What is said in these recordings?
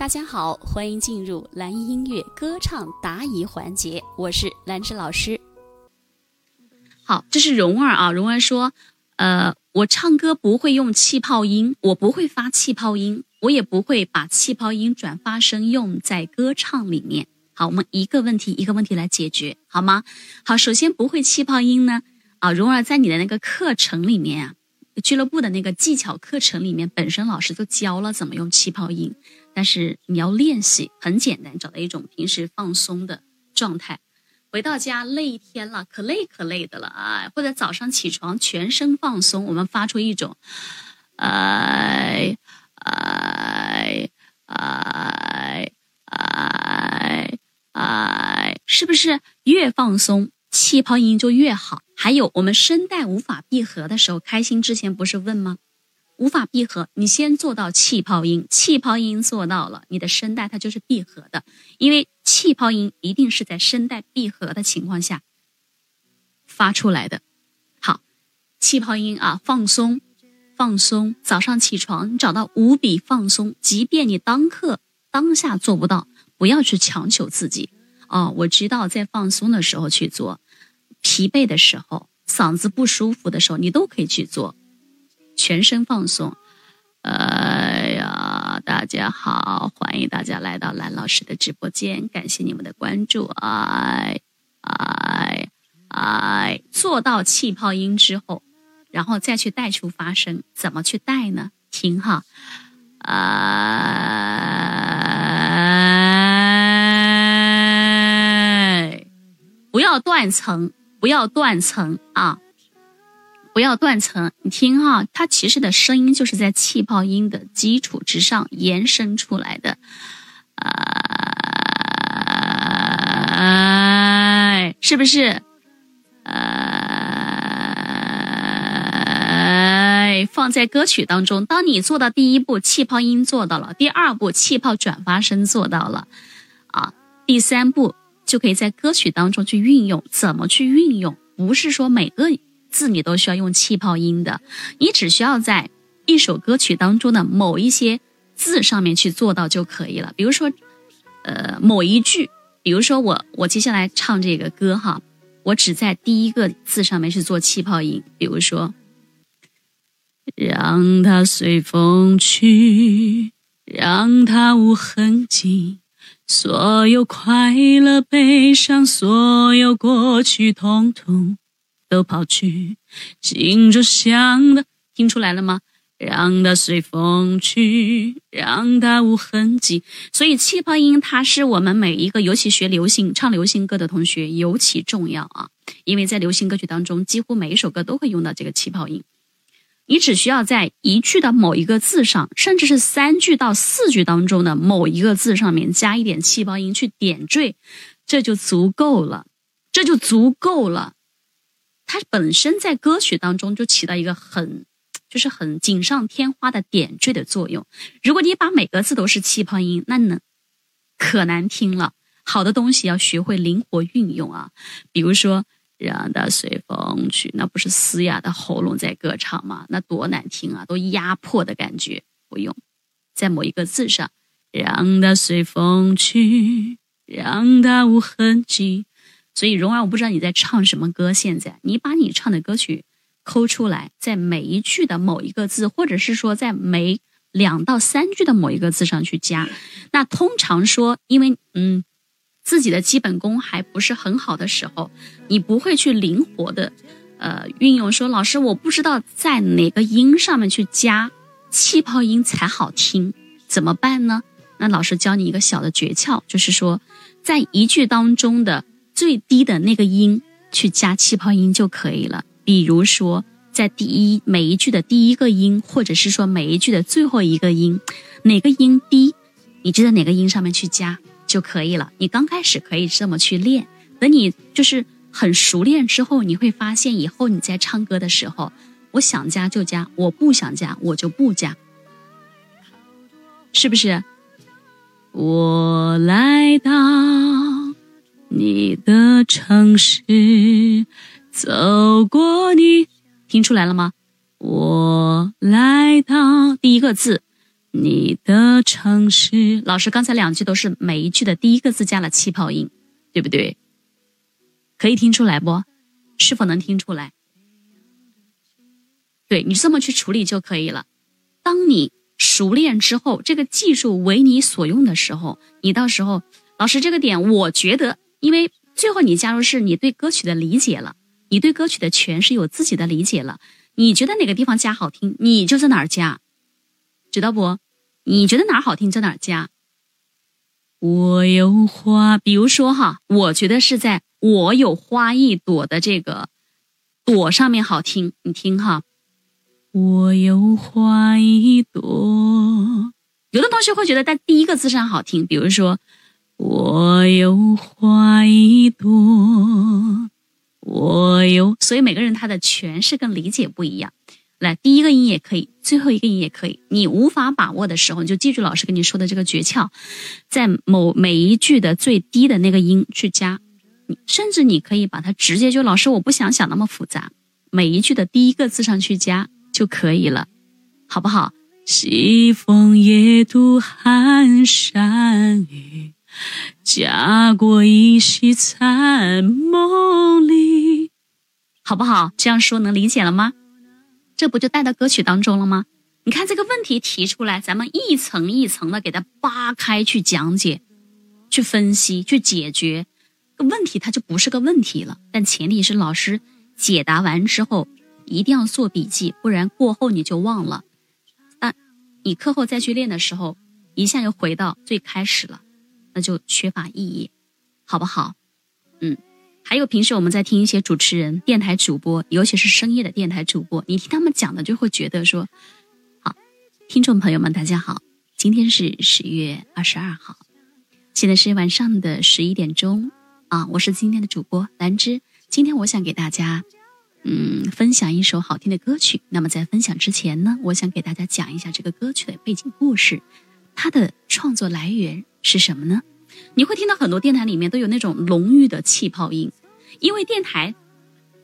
大家好，欢迎进入蓝音乐歌唱答疑环节，我是兰芝老师。好，这是蓉儿啊，蓉儿说，呃，我唱歌不会用气泡音，我不会发气泡音，我也不会把气泡音转发声用在歌唱里面。好，我们一个问题一个问题来解决，好吗？好，首先不会气泡音呢，啊，蓉儿在你的那个课程里面啊。俱乐部的那个技巧课程里面，本身老师就教了怎么用气泡音，但是你要练习，很简单，找到一种平时放松的状态。回到家累一天了，可累可累的了啊！或者早上起床全身放松，我们发出一种，哎哎哎哎哎，是不是越放松？气泡音就越好。还有，我们声带无法闭合的时候，开心之前不是问吗？无法闭合，你先做到气泡音，气泡音做到了，你的声带它就是闭合的，因为气泡音一定是在声带闭合的情况下发出来的。好，气泡音啊，放松，放松。早上起床，你找到无比放松，即便你当刻当下做不到，不要去强求自己。哦，我知道在放松的时候去做，疲惫的时候、嗓子不舒服的时候，你都可以去做，全身放松。哎呀，大家好，欢迎大家来到蓝老师的直播间，感谢你们的关注。哎哎哎，做到气泡音之后，然后再去带出发声，怎么去带呢？听哈，哎。不要断层，不要断层啊！不要断层，你听哈，它其实的声音就是在气泡音的基础之上延伸出来的，啊，是不是？哎，放在歌曲当中，当你做到第一步气泡音做到了，第二步气泡转发声做到了，啊，第三步。就可以在歌曲当中去运用，怎么去运用？不是说每个字你都需要用气泡音的，你只需要在一首歌曲当中的某一些字上面去做到就可以了。比如说，呃，某一句，比如说我我接下来唱这个歌哈，我只在第一个字上面去做气泡音，比如说，让它随风去，让它无痕迹。所有快乐、悲伤，所有过去，统统都抛去。心中想的，听出来了吗？让它随风去，让它无痕迹。所以气泡音，它是我们每一个，尤其学流行、唱流行歌的同学尤其重要啊！因为在流行歌曲当中，几乎每一首歌都会用到这个气泡音。你只需要在一句的某一个字上，甚至是三句到四句当中的某一个字上面加一点气泡音去点缀，这就足够了，这就足够了。它本身在歌曲当中就起到一个很，就是很锦上添花的点缀的作用。如果你把每个字都是气泡音，那能可难听了。好的东西要学会灵活运用啊，比如说。让它随风去，那不是嘶哑的喉咙在歌唱吗？那多难听啊，都压迫的感觉。不用，在某一个字上，让它随风去，让它无痕迹。所以，蓉儿，我不知道你在唱什么歌。现在，你把你唱的歌曲抠出来，在每一句的某一个字，或者是说在每两到三句的某一个字上去加。那通常说，因为嗯。自己的基本功还不是很好的时候，你不会去灵活的，呃，运用说老师我不知道在哪个音上面去加气泡音才好听，怎么办呢？那老师教你一个小的诀窍，就是说在一句当中的最低的那个音去加气泡音就可以了。比如说在第一每一句的第一个音，或者是说每一句的最后一个音，哪个音低，你就在哪个音上面去加。就可以了。你刚开始可以这么去练，等你就是很熟练之后，你会发现以后你在唱歌的时候，我想加就加，我不想加我就不加，是不是？我来到你的城市，走过你，听出来了吗？我来到第一个字，你的城市。老师刚才两句都是每一句的第一个字加了气泡音，对不对？可以听出来不？是否能听出来？对你这么去处理就可以了。当你熟练之后，这个技术为你所用的时候，你到时候，老师这个点，我觉得，因为最后你加入是你对歌曲的理解了，你对歌曲的诠释有自己的理解了，你觉得哪个地方加好听，你就在哪儿加，知道不？你觉得哪儿好听，在哪儿加。我有花，比如说哈，我觉得是在我有花一朵的这个朵上面好听，你听哈。我有花一朵，有的同学会觉得在第一个字上好听，比如说我有花一朵，我有，所以每个人他的诠释跟理解不一样。来，第一个音也可以，最后一个音也可以。你无法把握的时候，你就记住老师跟你说的这个诀窍，在某每一句的最低的那个音去加，甚至你可以把它直接就老师我不想想那么复杂，每一句的第一个字上去加。就可以了，好不好？西风夜渡寒山雨，家国依稀残梦里，好不好？这样说能理解了吗？这不就带到歌曲当中了吗？你看这个问题提出来，咱们一层一层的给它扒开去讲解、去分析、去解决，问题它就不是个问题了。但前提是老师解答完之后。一定要做笔记，不然过后你就忘了。但你课后再去练的时候，一下又回到最开始了，那就缺乏意义，好不好？嗯，还有平时我们在听一些主持人、电台主播，尤其是深夜的电台主播，你听他们讲的就会觉得说，好，听众朋友们大家好，今天是十月二十二号，现在是晚上的十一点钟啊，我是今天的主播兰芝，今天我想给大家。嗯，分享一首好听的歌曲。那么在分享之前呢，我想给大家讲一下这个歌曲的背景故事，它的创作来源是什么呢？你会听到很多电台里面都有那种浓郁的气泡音，因为电台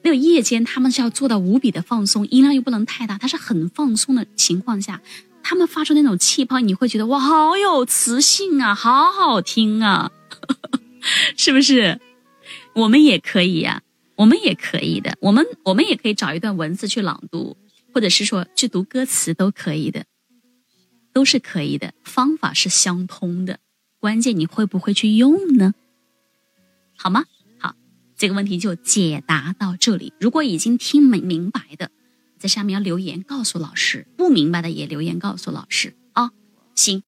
那个夜间他们是要做到无比的放松，音量又不能太大，它是很放松的情况下，他们发出那种气泡，你会觉得哇，好有磁性啊，好好听啊，是不是？我们也可以呀。我们也可以的，我们我们也可以找一段文字去朗读，或者是说去读歌词都可以的，都是可以的，方法是相通的，关键你会不会去用呢？好吗？好，这个问题就解答到这里。如果已经听明明白的，在下面要留言告诉老师；不明白的也留言告诉老师啊。行。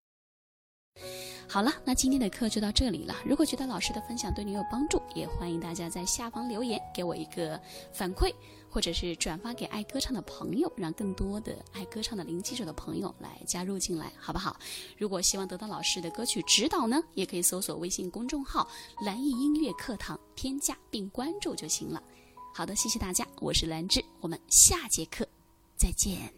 好了，那今天的课就到这里了。如果觉得老师的分享对你有帮助，也欢迎大家在下方留言给我一个反馈，或者是转发给爱歌唱的朋友，让更多的爱歌唱的零基础的朋友来加入进来，好不好？如果希望得到老师的歌曲指导呢，也可以搜索微信公众号“蓝艺音乐课堂”，添加并关注就行了。好的，谢谢大家，我是兰芝，我们下节课再见。